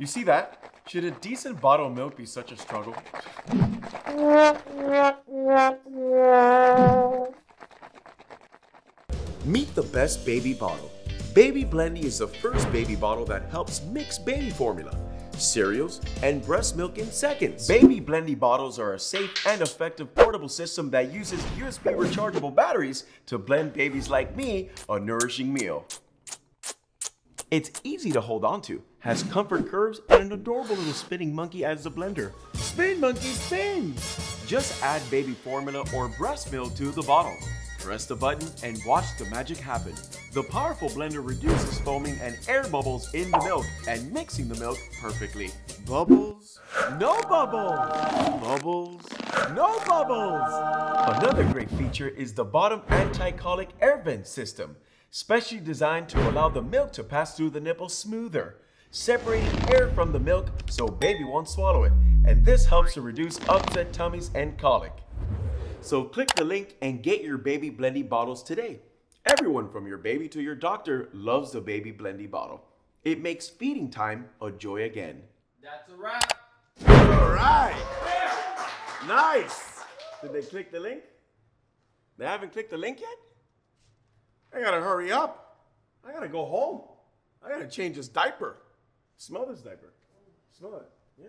You see that? Should a decent bottle of milk be such a struggle? Meet the best baby bottle. Baby Blendy is the first baby bottle that helps mix baby formula, cereals, and breast milk in seconds. Baby Blendy bottles are a safe and effective portable system that uses USB rechargeable batteries to blend babies like me a nourishing meal. It's easy to hold on to, has comfort curves, and an adorable little spinning monkey as the blender. Spin monkey spin! Just add baby formula or breast milk to the bottle. Press the button and watch the magic happen. The powerful blender reduces foaming and air bubbles in the milk and mixing the milk perfectly. Bubbles, no bubbles. Bubbles, no bubbles. Another great feature is the bottom anti-colic air vent system, specially designed to allow the milk to pass through the nipple smoother, separating air from the milk so baby won't swallow it. And this helps to reduce upset tummies and colic. So click the link and get your Baby Blendy bottles today. Everyone from your baby to your doctor loves the Baby Blendy bottle. It makes feeding time a joy again. That's a wrap. All right. Nice. Did they click the link? They haven't clicked the link yet? I gotta hurry up. I gotta go home. I gotta change this diaper. Smell this diaper. Smell it. Yeah.